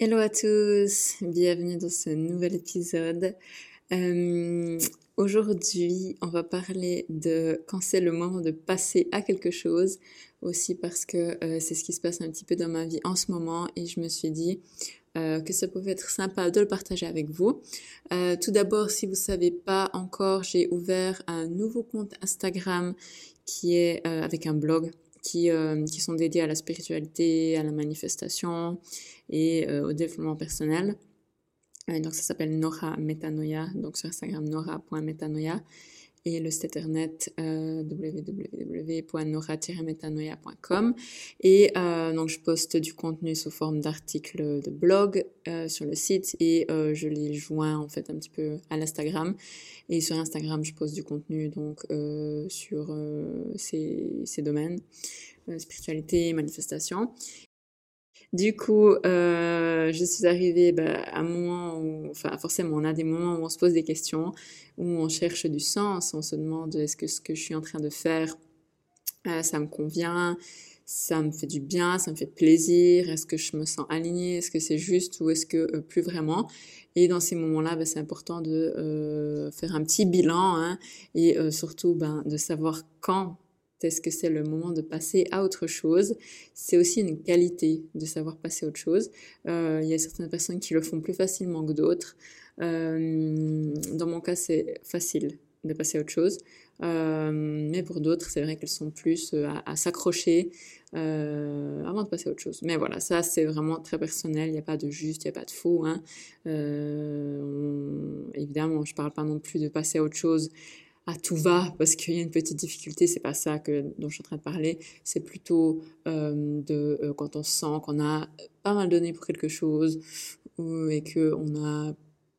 Hello à tous, bienvenue dans ce nouvel épisode. Euh, Aujourd'hui, on va parler de quand c'est le moment de passer à quelque chose, aussi parce que euh, c'est ce qui se passe un petit peu dans ma vie en ce moment et je me suis dit euh, que ça pouvait être sympa de le partager avec vous. Tout d'abord, si vous savez pas encore, j'ai ouvert un nouveau compte Instagram qui est avec un blog qui, euh, qui sont dédiés à la spiritualité, à la manifestation et euh, au développement personnel. Euh, donc ça s'appelle Nora Metanoia, donc sur Instagram nora.metanoia et le site internet euh, www.nora-metanoia.com et euh, donc je poste du contenu sous forme d'articles de blog euh, sur le site et euh, je les joins en fait un petit peu à l'Instagram. Et sur Instagram je poste du contenu donc sur ces, ces domaines spiritualité manifestation du coup, euh, je suis arrivée bah, à un moment où, enfin forcément, on a des moments où on se pose des questions, où on cherche du sens, on se demande est-ce que ce que je suis en train de faire, euh, ça me convient, ça me fait du bien, ça me fait plaisir, est-ce que je me sens alignée, est-ce que c'est juste ou est-ce que euh, plus vraiment? Et dans ces moments-là, bah, c'est important de faire un petit bilan hein, et surtout ben, de savoir quand est-ce que c'est le moment de passer à autre chose C'est aussi une qualité de savoir passer à autre chose. Euh, il y a certaines personnes qui le font plus facilement que d'autres. Euh, dans mon cas, c'est facile de passer à autre chose. Euh, mais pour d'autres, c'est vrai qu'elles sont plus à, s'accrocher avant de passer à autre chose. Mais voilà, ça c'est vraiment très personnel, il n'y a pas de juste, il n'y a pas de faux. Hein. Évidemment, je parle pas non plus de passer à autre chose à tout va parce qu'il y a une petite difficulté, c'est pas ça dont je suis en train de parler, c'est plutôt euh, de euh, quand on sent qu'on a pas mal donné pour quelque chose et que on a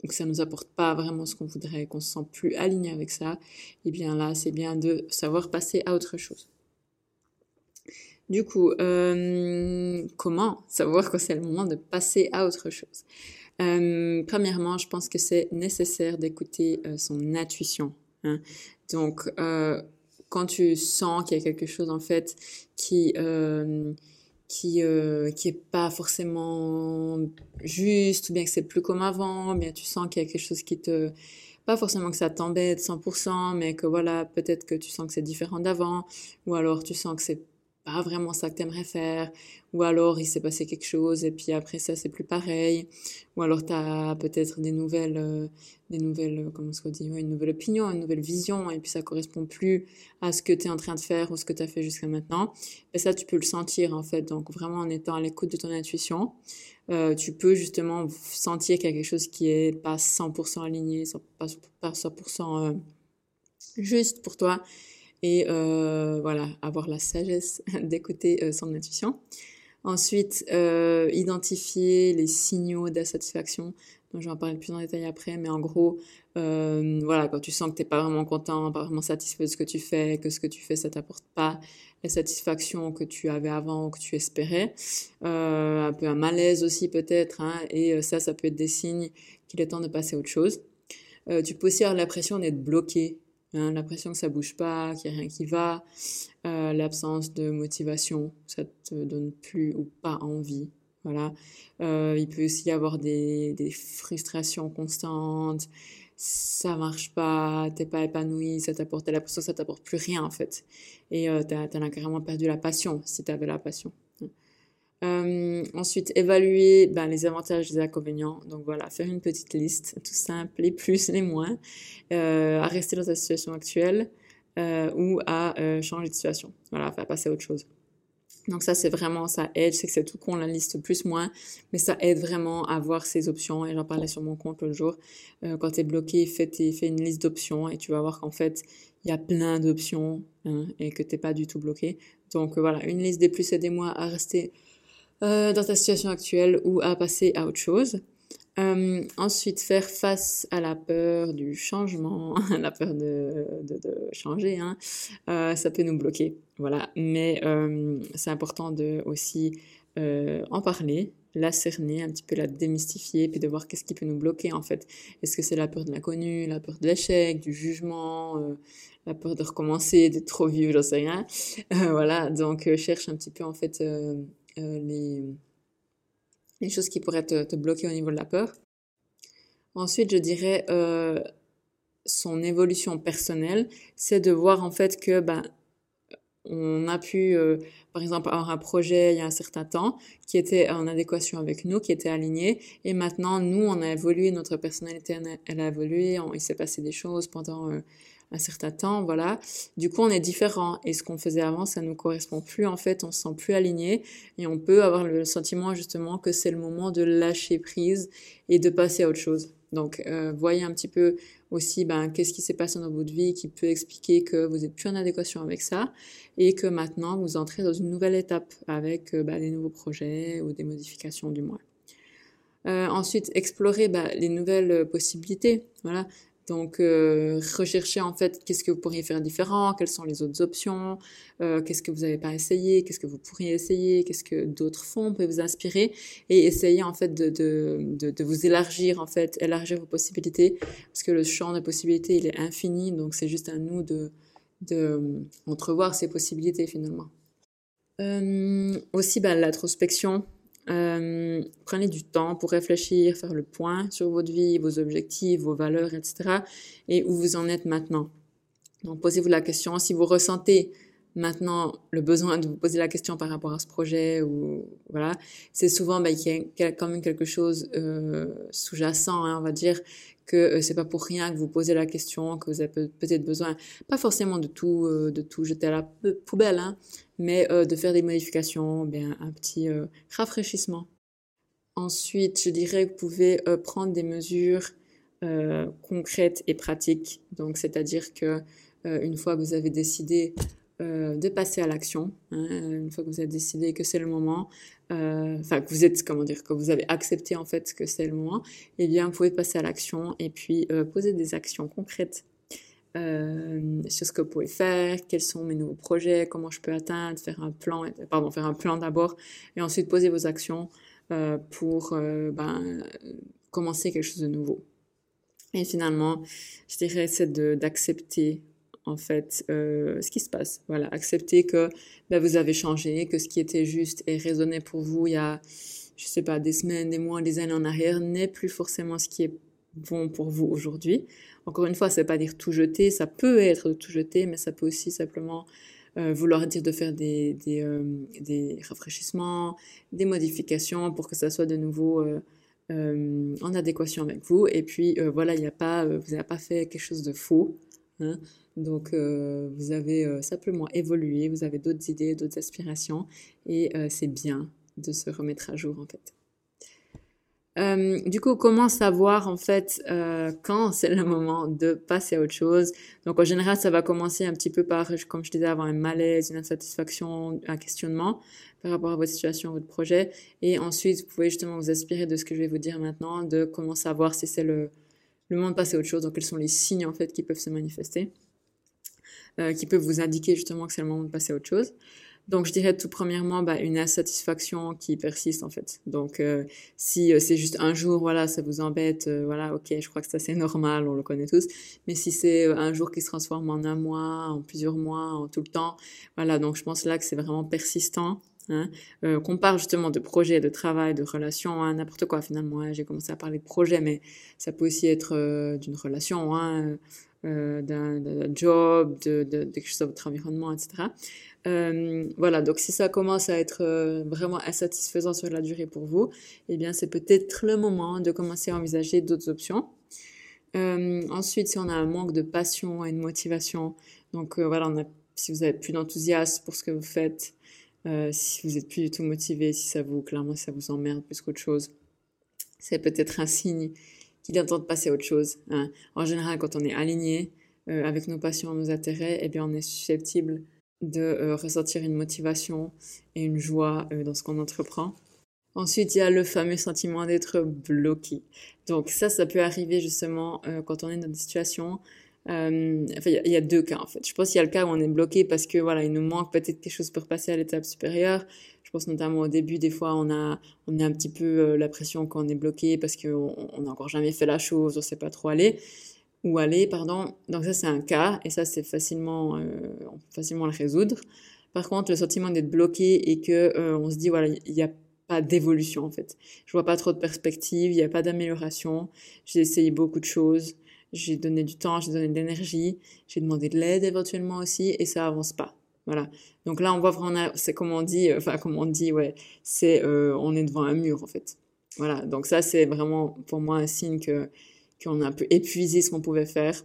ça nous apporte pas vraiment ce qu'on voudrait, qu'on se sent plus aligné avec ça, et bien là c'est bien de savoir passer à autre chose. Du coup, euh, comment savoir quand c'est le moment de passer à autre chose? Premièrement, je pense que c'est nécessaire d'écouter son intuition Hein. Donc, euh, quand tu sens qu'il y a quelque chose en fait qui euh, qui euh, qui est pas forcément juste ou bien que c'est plus comme avant, bien tu sens qu'il y a quelque chose qui te pas forcément que ça t'embête 100%, mais que voilà, peut-être que tu sens que c'est différent d'avant, ou alors tu sens que c'est pas vraiment ça que t'aimerais faire, ou alors il s'est passé quelque chose et puis après ça c'est plus pareil, ou alors t'as peut-être des nouvelles, euh, des nouvelles, euh, comment se dit, ouais, une nouvelle opinion, une nouvelle vision et puis ça correspond plus à ce que t'es en train de faire ou ce que t'as fait jusqu'à maintenant. Et ça tu peux le sentir en fait, donc vraiment en étant à l'écoute de ton intuition, euh, tu peux justement sentir qu'il y a quelque chose qui est pas 100% aligné, pas, pas 100% euh, juste pour toi et euh, voilà, avoir la sagesse d'écouter euh, son intuition. Ensuite, euh, identifier les signaux d'insatisfaction. Donc, je vais en parler plus en détail après, mais en gros, voilà, quand tu sens que t'es pas vraiment content, pas vraiment satisfait de ce que tu fais, que ce que tu fais, ça t'apporte pas la satisfaction que tu avais avant ou que tu espérais, un peu un malaise aussi peut-être, hein, et ça, ça peut être des signes qu'il est temps de passer à autre chose. Tu peux aussi avoir l'impression d'être bloqué l'impression que ça bouge pas, qu'il n'y a rien qui va, euh, l'absence de motivation, ça te donne plus ou pas envie. Voilà. Euh, il peut aussi y avoir des, des frustrations constantes, ça marche pas, t'es pas épanoui, ça t'apporte, l'impression que ça t'apporte plus rien en fait. Et euh, t'as, t'as carrément perdu la passion, si t'avais la passion. Euh, ensuite, évaluer ben, les avantages et les inconvénients. Donc voilà, faire une petite liste, tout simple, les plus, les moins, euh, à rester dans ta situation actuelle euh, ou à changer de situation. Voilà, faire passer à autre chose. Donc ça, c'est vraiment, ça aide. Je sais que c'est tout con la liste plus moins, mais ça aide vraiment à voir ces options. Et j'en parlais sur mon compte l'autre jour. Quand t'es bloqué, fais, fais une liste d'options et tu vas voir qu'en fait, il y a plein d'options hein, et que t'es pas du tout bloqué. Donc voilà, une liste des plus et des moins à rester euh, dans ta situation actuelle ou à passer à autre chose. Euh, ensuite, faire face à la peur du changement, la peur de, changer, hein. euh, ça peut nous bloquer, voilà. Mais c'est important de aussi en parler, la cerner, un petit peu la démystifier, puis de voir qu'est-ce qui peut nous bloquer en fait. Est-ce que c'est la peur de l'inconnu, la peur de l'échec, du jugement, la peur de recommencer, d'être trop vieux, j'en sais rien. voilà, donc cherche un petit peu en fait euh, les, choses qui pourraient te, bloquer au niveau de la peur. Ensuite, je dirais euh, son évolution personnelle, c'est de voir en fait que ben, on a pu, euh, par exemple, avoir un projet il y a un certain temps qui était en adéquation avec nous, qui était aligné, et maintenant, nous, on a évolué, notre personnalité, elle a évolué, il s'est passé des choses pendant un certain temps, voilà. Du coup, on est différent, et ce qu'on faisait avant, ça nous correspond plus, en fait, on se sent plus aligné, et on peut avoir le sentiment, justement, que c'est le moment de lâcher prise et de passer à autre chose. Donc, euh, voyez un petit peu aussi ben, qu'est-ce qui s'est passé dans votre vie qui peut expliquer que vous êtes plus en adéquation avec ça et que maintenant vous entrez dans une nouvelle étape avec euh, ben, des nouveaux projets ou des modifications du moins. Euh, ensuite, explorer ben, les nouvelles possibilités. Voilà, donc, euh, rechercher en fait qu'est-ce que vous pourriez faire différent, quelles sont les autres options, euh, qu'est-ce que vous n'avez pas essayé, qu'est-ce que vous pourriez essayer, qu'est-ce que d'autres font peut vous inspirer et essayer en fait de, de, de, vous élargir en fait, élargir vos possibilités parce que le champ de possibilités il est infini donc c'est juste à nous de, de entrevoir ces possibilités finalement. Euh, aussi, ben, l'introspection, euh, prenez du temps pour réfléchir, faire le point sur votre vie, vos objectifs, vos valeurs, etc. et où vous en êtes maintenant. Donc posez-vous la question si vous ressentez maintenant le besoin de vous poser la question par rapport à ce projet ou voilà, c'est souvent bah, qu'il y a quand même quelque chose euh, sous-jacent, hein, on va dire que euh, c'est pas pour rien que vous posez la question, que vous avez peut-être besoin, pas forcément de tout, euh, de tout jeter à la poubelle, hein, mais euh, de faire des modifications, bien un petit rafraîchissement. Ensuite, je dirais que vous pouvez prendre des mesures concrètes et pratiques. Donc, c'est-à-dire que une fois que vous avez décidé de passer à l'action. Hein, une fois que vous avez décidé que c'est le moment, enfin que vous êtes, comment dire, que vous avez accepté en fait que c'est le moment, eh bien vous pouvez passer à l'action et puis euh, poser des actions concrètes sur ce que vous pouvez faire, quels sont mes nouveaux projets, comment je peux atteindre, faire un plan, pardon, faire un plan d'abord et ensuite poser vos actions pour ben, commencer quelque chose de nouveau. Et finalement, je dirais c'est d'accepter en fait euh, ce qui se passe. Voilà, accepter que ben, vous avez changé, que ce qui était juste et raisonné pour vous il y a, je sais pas, des semaines, des mois, des années en arrière n'est plus forcément ce qui est bon pour vous aujourd'hui. Encore une fois, c'est pas dire tout jeter, ça peut être tout jeter, mais ça peut aussi simplement euh, vouloir dire de faire des, des, euh, des, rafraîchissements, des modifications pour que ça soit de nouveau en adéquation avec vous. Et puis voilà, il n'y a pas, vous n'avez pas fait quelque chose de faux. Hein. Donc, euh, vous avez euh, simplement évolué, vous avez d'autres idées, d'autres aspirations, et euh, c'est bien de se remettre à jour en fait. du coup, comment savoir en fait quand c'est le moment de passer à autre chose? Donc, en général, ça va commencer un petit peu par, comme je disais avant, un malaise, une insatisfaction, un questionnement par rapport à votre situation, votre projet, et ensuite, vous pouvez justement vous inspirer de ce que je vais vous dire maintenant, de comment savoir si c'est le, le moment de passer à autre chose, donc quels sont les signes en fait qui peuvent se manifester. Euh, qui peuvent vous indiquer justement que c'est le moment de passer à autre chose. Donc, je dirais tout premièrement bah, une insatisfaction qui persiste en fait. Donc, euh, si euh, c'est juste un jour, voilà, ça vous embête, voilà, ok, je crois que ça c'est normal, on le connaît tous. Mais si c'est un jour qui se transforme en un mois, en plusieurs mois, en tout le temps, voilà. Donc, je pense là que c'est vraiment persistant. Hein, qu'on parle justement de projet, de travail, de relation, hein, n'importe quoi finalement. Hein. J'ai commencé à parler de projet, mais ça peut aussi être d'une relation. Hein, euh, d'un job, de, quelque chose dans votre environnement, etc. Euh, voilà, donc si ça commence à être euh, vraiment insatisfaisant sur la durée pour vous, eh bien c'est peut-être le moment de commencer à envisager d'autres options. Ensuite, si on a un manque de passion et de motivation, donc voilà, si vous avez plus d'enthousiasme pour ce que vous faites, si vous êtes plus du tout motivé, si ça vous, clairement, ça vous emmerde plus qu'autre chose, c'est peut-être un signe qu'il est temps de passer à autre chose. Hein. En général, quand on est aligné euh, avec nos passions, nos intérêts, eh bien, on est susceptible de euh, ressentir une motivation et une joie euh, dans ce qu'on entreprend. Ensuite, il y a le fameux sentiment d'être bloqué. Donc ça, ça peut arriver justement quand on est dans une situation euh, enfin, il y, a deux cas en fait. Je pense qu'il y a le cas où on est bloqué parce que voilà, il nous manque peut-être quelque chose pour passer à l'étape supérieure. Pense notamment au début, des fois, on a, on a un petit peu euh, la pression quand on est bloqué parce qu'on n'a encore jamais fait la chose, on sait pas trop aller ou aller, pardon. Donc ça, c'est un cas et ça, c'est facilement, euh, facilement le résoudre. Par contre, le sentiment d'être bloqué et que euh, on se dit voilà, il y a pas d'évolution en fait. Je vois pas trop de perspectives, il n'y a pas d'amélioration. J'ai essayé beaucoup de choses, j'ai donné du temps, j'ai donné de l'énergie, j'ai demandé de l'aide éventuellement aussi et ça avance pas. Voilà. Donc là, on voit vraiment, c'est comme on dit, euh, enfin comme on dit, ouais, c'est euh, on est devant un mur en fait. Voilà. Donc ça, c'est vraiment pour moi un signe que qu'on a un peu épuisé ce qu'on pouvait faire.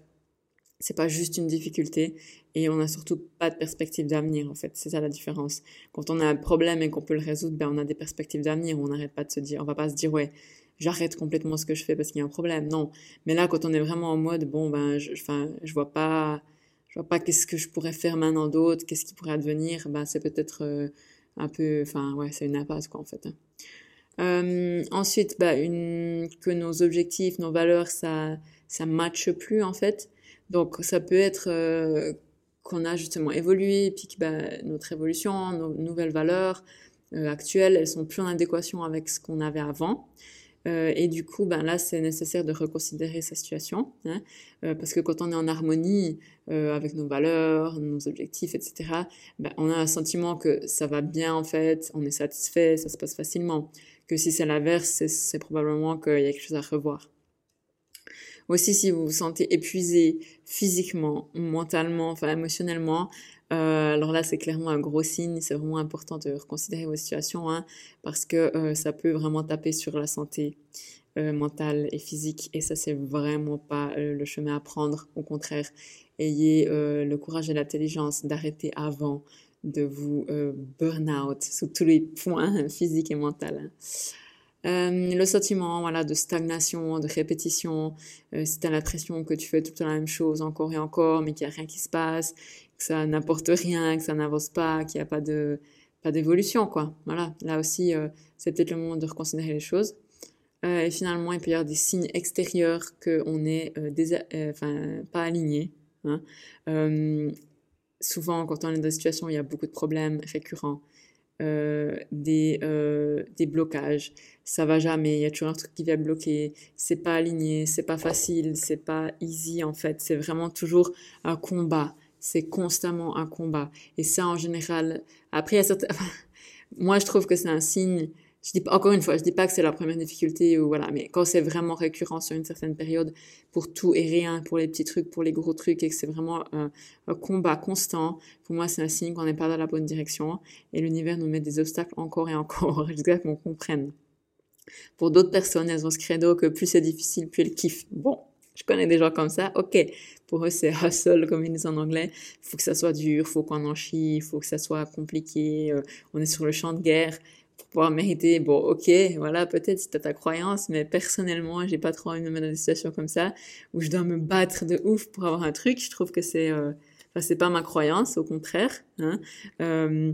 C'est pas juste une difficulté et on n'a surtout pas de perspective d'avenir en fait. C'est ça la différence. Quand on a un problème et qu'on peut le résoudre, ben on a des perspectives d'avenir. On n'arrête pas de se dire, on va pas se dire ouais, j'arrête complètement ce que je fais parce qu'il y a un problème. Non. Mais là, quand on est vraiment en mode bon ben, je, enfin, je vois pas je vois pas qu'est-ce que je pourrais faire maintenant d'autre, qu'est-ce qui pourrait advenir, ben c'est peut-être euh, un peu, enfin ouais, c'est une impasse quoi en fait. Hein. Euh, ensuite, bah, une, que nos objectifs, nos valeurs, ça ça matche plus en fait. Donc ça peut être euh, qu'on a justement évolué, puis que bah, notre évolution, nos nouvelles valeurs actuelles, elles sont plus en adéquation avec ce qu'on avait avant. Euh, et du coup, ben là, c'est nécessaire de reconsidérer sa situation, hein, euh, parce que quand on est en harmonie euh, avec nos valeurs, nos objectifs, etc., ben, on a un sentiment que ça va bien en fait, on est satisfait, ça se passe facilement. Que si c'est l'inverse, c'est probablement qu'il y a quelque chose à revoir. Aussi, si vous vous sentez épuisé physiquement, mentalement, enfin émotionnellement, euh, alors là, c'est clairement un gros signe. C'est vraiment important de reconsidérer vos situations hein, parce que euh, ça peut vraiment taper sur la santé euh, mentale et physique. Et ça, c'est vraiment pas le chemin à prendre. Au contraire, ayez le courage et l'intelligence d'arrêter avant de vous burn out sous tous les points physiques et mentaux. Hein. Le sentiment voilà de stagnation, de répétition, euh, si tu as l'impression que tu fais tout le temps la même chose encore et encore, mais qu'il n'y a rien qui se passe, que ça n'apporte rien, que ça n'avance pas, qu'il n'y a pas de pas d'évolution quoi. Voilà, là aussi euh, c'est peut-être le moment de reconsidérer les choses. Euh, et finalement, il peut y avoir des signes extérieurs qu'on est enfin pas aligné. Hein. souvent, quand on est dans des situations où il y a beaucoup de problèmes récurrents, euh, des, euh, des blocages. Ça va jamais, il y a toujours un truc qui vient bloquer, c'est pas aligné, c'est pas facile, c'est pas easy en fait, c'est vraiment toujours un combat, c'est constamment un combat. Et ça en général, après, moi je trouve que c'est un signe je dis encore une fois, je dis pas que c'est la première difficulté ou voilà, mais quand c'est vraiment récurrent sur une certaine période pour tout et rien, pour les petits trucs, pour les gros trucs et que c'est vraiment un, combat constant, pour moi, c'est un signe qu'on n'est pas dans la bonne direction et l'univers nous met des obstacles encore et encore jusqu'à ce qu'on comprenne. Pour d'autres personnes, elles ont ce credo que plus c'est difficile, plus elles kiffent. Bon, je connais des gens comme ça, ok. Pour eux, c'est hustle, comme ils disent en anglais. Faut que ça soit dur, faut qu'on en chie, faut que ça soit compliqué. Euh, on est sur le champ de guerre pour pouvoir mériter, bon, ok, voilà, peut-être si t'as ta croyance, mais personnellement, j'ai pas trop envie de me mettre dans comme ça, où je dois me battre de ouf pour avoir un truc. Je trouve que c'est, euh, enfin, c'est pas ma croyance, au contraire. Hein. Euh,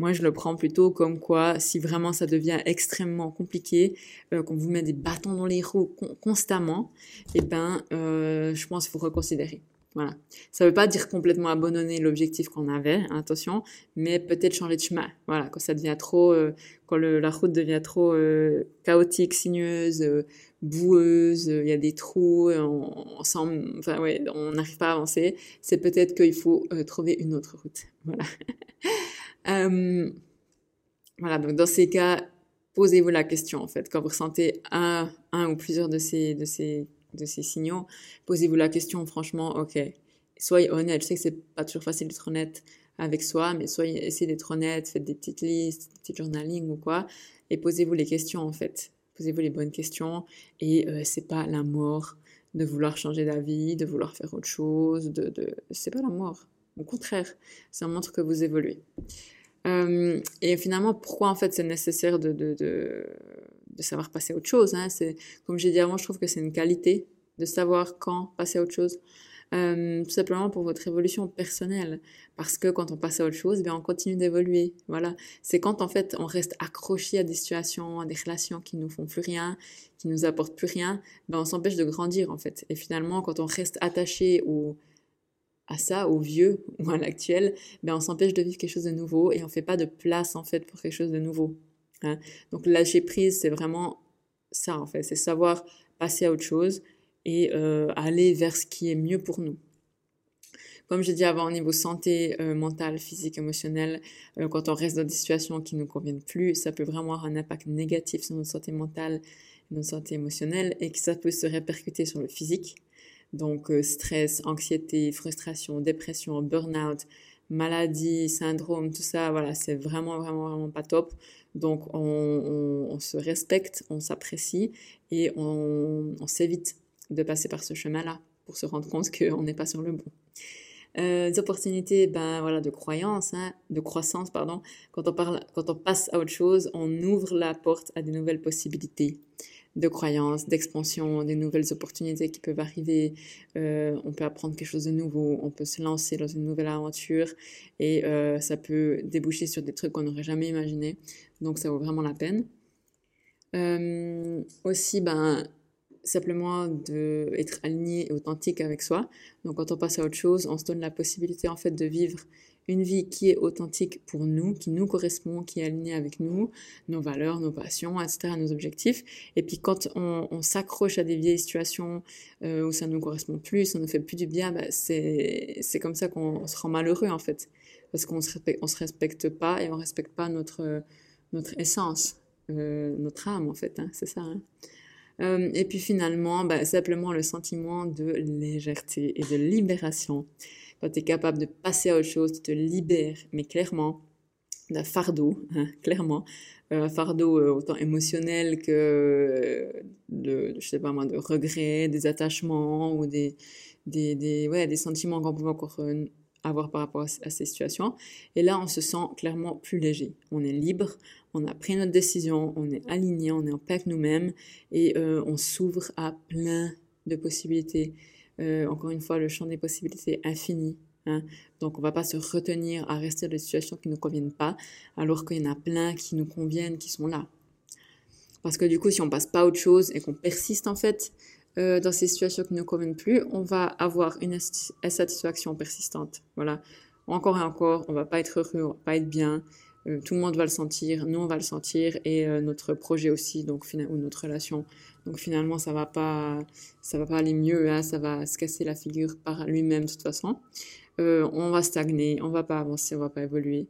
moi, je le prends plutôt comme quoi, si vraiment ça devient extrêmement compliqué, euh, qu'on vous met des bâtons dans les roues constamment, eh ben, euh, je pense qu'il faut reconsidérer. Voilà. Ça veut pas dire complètement abandonner l'objectif qu'on avait, hein, attention, mais peut-être changer de chemin. Voilà, quand ça devient trop, euh, quand la route devient trop chaotique, sinueuse, boueuse, il y a des trous, on n'arrive pas à avancer. C'est peut-être qu'il faut trouver une autre route. Voilà. voilà. Donc dans ces cas, posez-vous la question en fait quand vous ressentez un, un ou plusieurs de ces de ces de ces signaux, posez-vous la question franchement, ok, soyez honnête, je sais que c'est pas toujours facile d'être honnête avec soi, mais soyez, essayez d'être honnête, faites des petites listes, des petits journaling ou quoi, et posez-vous les questions en fait. Posez-vous les bonnes questions, et euh, c'est pas la mort de vouloir changer d'avis, de vouloir faire autre chose, de, de... c'est pas la mort. Au contraire, ça montre que vous évoluez. Euh, et finalement, pourquoi en fait c'est nécessaire de, de, de, savoir passer à autre chose hein? C'est comme j'ai dit avant, je trouve que c'est une qualité de savoir quand passer à autre chose. Euh, tout simplement pour votre évolution personnelle, parce que quand on passe à autre chose, bien on continue d'évoluer. Voilà, c'est quand en fait on reste accroché à des situations, à des relations qui nous font plus rien, qui nous apportent plus rien, ben on s'empêche de grandir en fait. Et finalement, quand on reste attaché au à ça, au vieux ou à l'actuel, ben on s'empêche de vivre quelque chose de nouveau et on fait pas de place en fait pour quelque chose de nouveau. Hein. Donc lâcher prise, c'est vraiment ça en fait, c'est savoir passer à autre chose et euh, aller vers ce qui est mieux pour nous. Comme je dis avant, au niveau santé euh, mentale, physique, émotionnelle, euh, quand on reste dans des situations qui ne nous conviennent plus, ça peut vraiment avoir un impact négatif sur notre santé mentale, notre santé émotionnelle, et que ça peut se répercuter sur le physique. Donc euh, stress, anxiété, frustration, dépression, burn-out, maladie, syndrome, tout ça, voilà, c'est vraiment, vraiment, vraiment pas top. Donc on, se respecte, on s'apprécie et on, on s'évite de passer par ce chemin-là pour se rendre compte qu'on n'est pas sur le bon. Euh, des opportunités ben voilà de croyance hein, de croissance pardon quand on parle quand on passe à autre chose on ouvre la porte à des nouvelles possibilités de croyances, d'expansion, des nouvelles opportunités qui peuvent arriver. Euh, on peut apprendre quelque chose de nouveau, on peut se lancer dans une nouvelle aventure et euh, ça peut déboucher sur des trucs qu'on n'aurait jamais imaginé. Donc ça vaut vraiment la peine. Euh, aussi, ben, simplement de être aligné et authentique avec soi. Donc quand on passe à autre chose, on se donne la possibilité en fait de vivre une vie qui est authentique pour nous, qui nous correspond, qui est alignée avec nous, nos valeurs, nos passions, etc., nos objectifs. Et puis quand on, s'accroche à des vieilles situations euh, où ça ne nous correspond plus, ça ne nous fait plus du bien, bah, c'est comme ça qu'on se rend malheureux en fait. Parce qu'on ne se, respecte, pas et on ne respecte pas notre, notre essence, euh, notre âme en fait, hein, c'est ça. Hein. Euh, et puis finalement, bah, simplement le sentiment de légèreté et de libération quand tu es capable de passer à autre chose, tu te libères, mais clairement, d'un fardeau, hein, clairement, euh, un fardeau euh, autant émotionnel que euh, de, je sais pas moi, de regrets, des attachements ou des, des, des, ouais, des sentiments qu'on peut encore avoir par rapport à, ces situations. Et là, on se sent clairement plus léger. On est libre, on a pris notre décision, on est aligné, on est en paix avec nous-mêmes et on s'ouvre à plein de possibilités. Euh, encore une fois, le champ des possibilités est infini. Hein. Donc, on va pas se retenir à rester dans des situations qui ne nous conviennent pas, alors qu'il y en a plein qui nous conviennent, qui sont là. Parce que du coup, si on passe pas à autre chose et qu'on persiste en fait euh, dans ces situations qui ne nous conviennent plus, on va avoir une insatisfaction persistante. Voilà. Encore et encore, on va pas être heureux, on va pas être bien. Euh, tout le monde va le sentir, nous on va le sentir et euh, notre projet aussi, donc ou notre relation. Donc finalement ça va pas, ça va pas aller mieux, hein, ça va se casser la figure par lui-même de toute façon. Euh, on va stagner, on va pas avancer, on va pas évoluer,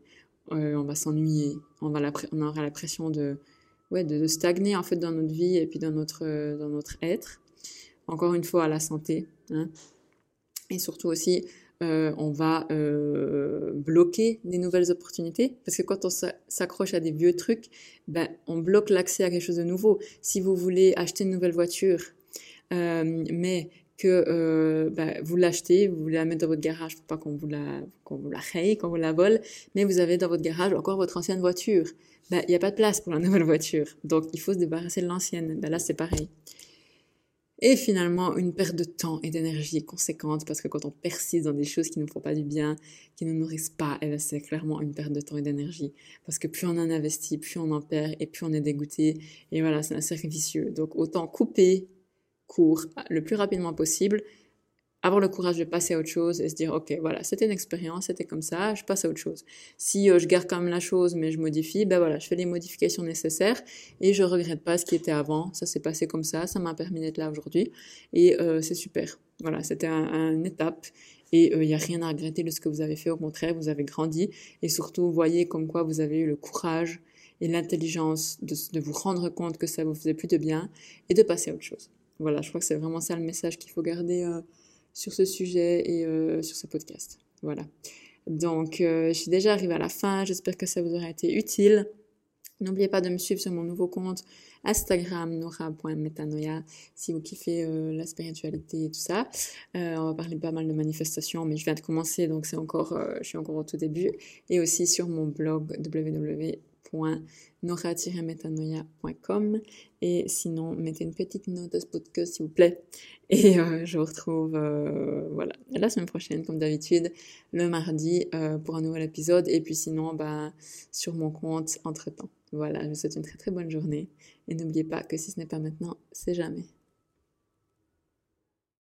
on va s'ennuyer, on va on aura la pression de, ouais, de, stagner en fait dans notre vie et puis dans notre, dans notre être. Encore une fois à la santé, hein. et surtout aussi euh, on va euh, bloquer des nouvelles opportunités. Parce que quand on s'accroche à des vieux trucs, ben, on bloque l'accès à quelque chose de nouveau. Si vous voulez acheter une nouvelle voiture, euh, mais que ben, vous l'achetez, vous voulez la mettre dans votre garage pour pas qu'on vous la qu'on vous la raye, qu'on vous la vole, mais vous avez dans votre garage encore votre ancienne voiture. Ben, il n'y a pas de place pour la nouvelle voiture. Donc il faut se débarrasser de l'ancienne. Ben, là c'est pareil. Et finalement, une perte de temps et d'énergie conséquente parce que quand on persiste dans des choses qui ne font pas du bien, qui ne nourrissent pas, eh ben, c'est clairement une perte de temps et d'énergie. Parce que plus on en investit, plus on en perd et plus on est dégoûté. Et voilà, c'est un cercle vicieux. Donc autant couper court le plus rapidement possible avoir le courage de passer à autre chose et se dire ok voilà c'était une expérience c'était comme ça je passe à autre chose. Si euh, je garde quand même la chose mais je modifie ben voilà je fais les modifications nécessaires et je regrette pas ce qui était avant. Ça s'est passé comme ça ça m'a permis d'être là aujourd'hui et euh, c'est super. Voilà c'était un, une étape et il euh, n'y a rien à regretter de ce que vous avez fait. Au contraire vous avez grandi et surtout voyez comme quoi vous avez eu le courage et l'intelligence de, de vous rendre compte que ça vous faisait plus de bien et de passer à autre chose. Voilà je crois que c'est vraiment ça le message qu'il faut garder sur ce sujet et euh, sur ce podcast. Voilà. Donc, euh, je suis déjà arrivée à la fin. J'espère que ça vous aura été utile. N'oubliez pas de me suivre sur mon nouveau compte Instagram nora.metanoia si vous kiffez euh, la spiritualité et tout ça. on va parler pas mal de manifestations, mais je viens de commencer, donc c'est encore, je suis encore au tout début. Et aussi sur mon blog www nora-metanoia.com et sinon mettez une petite note à ce podcast s'il vous plaît. Et euh, je vous retrouve euh, voilà la semaine prochaine comme d'habitude le mardi euh, pour un nouvel épisode. Et puis sinon bah sur mon compte entre temps voilà je vous souhaite une très très bonne journée. Et n'oubliez pas que si ce n'est pas maintenant c'est jamais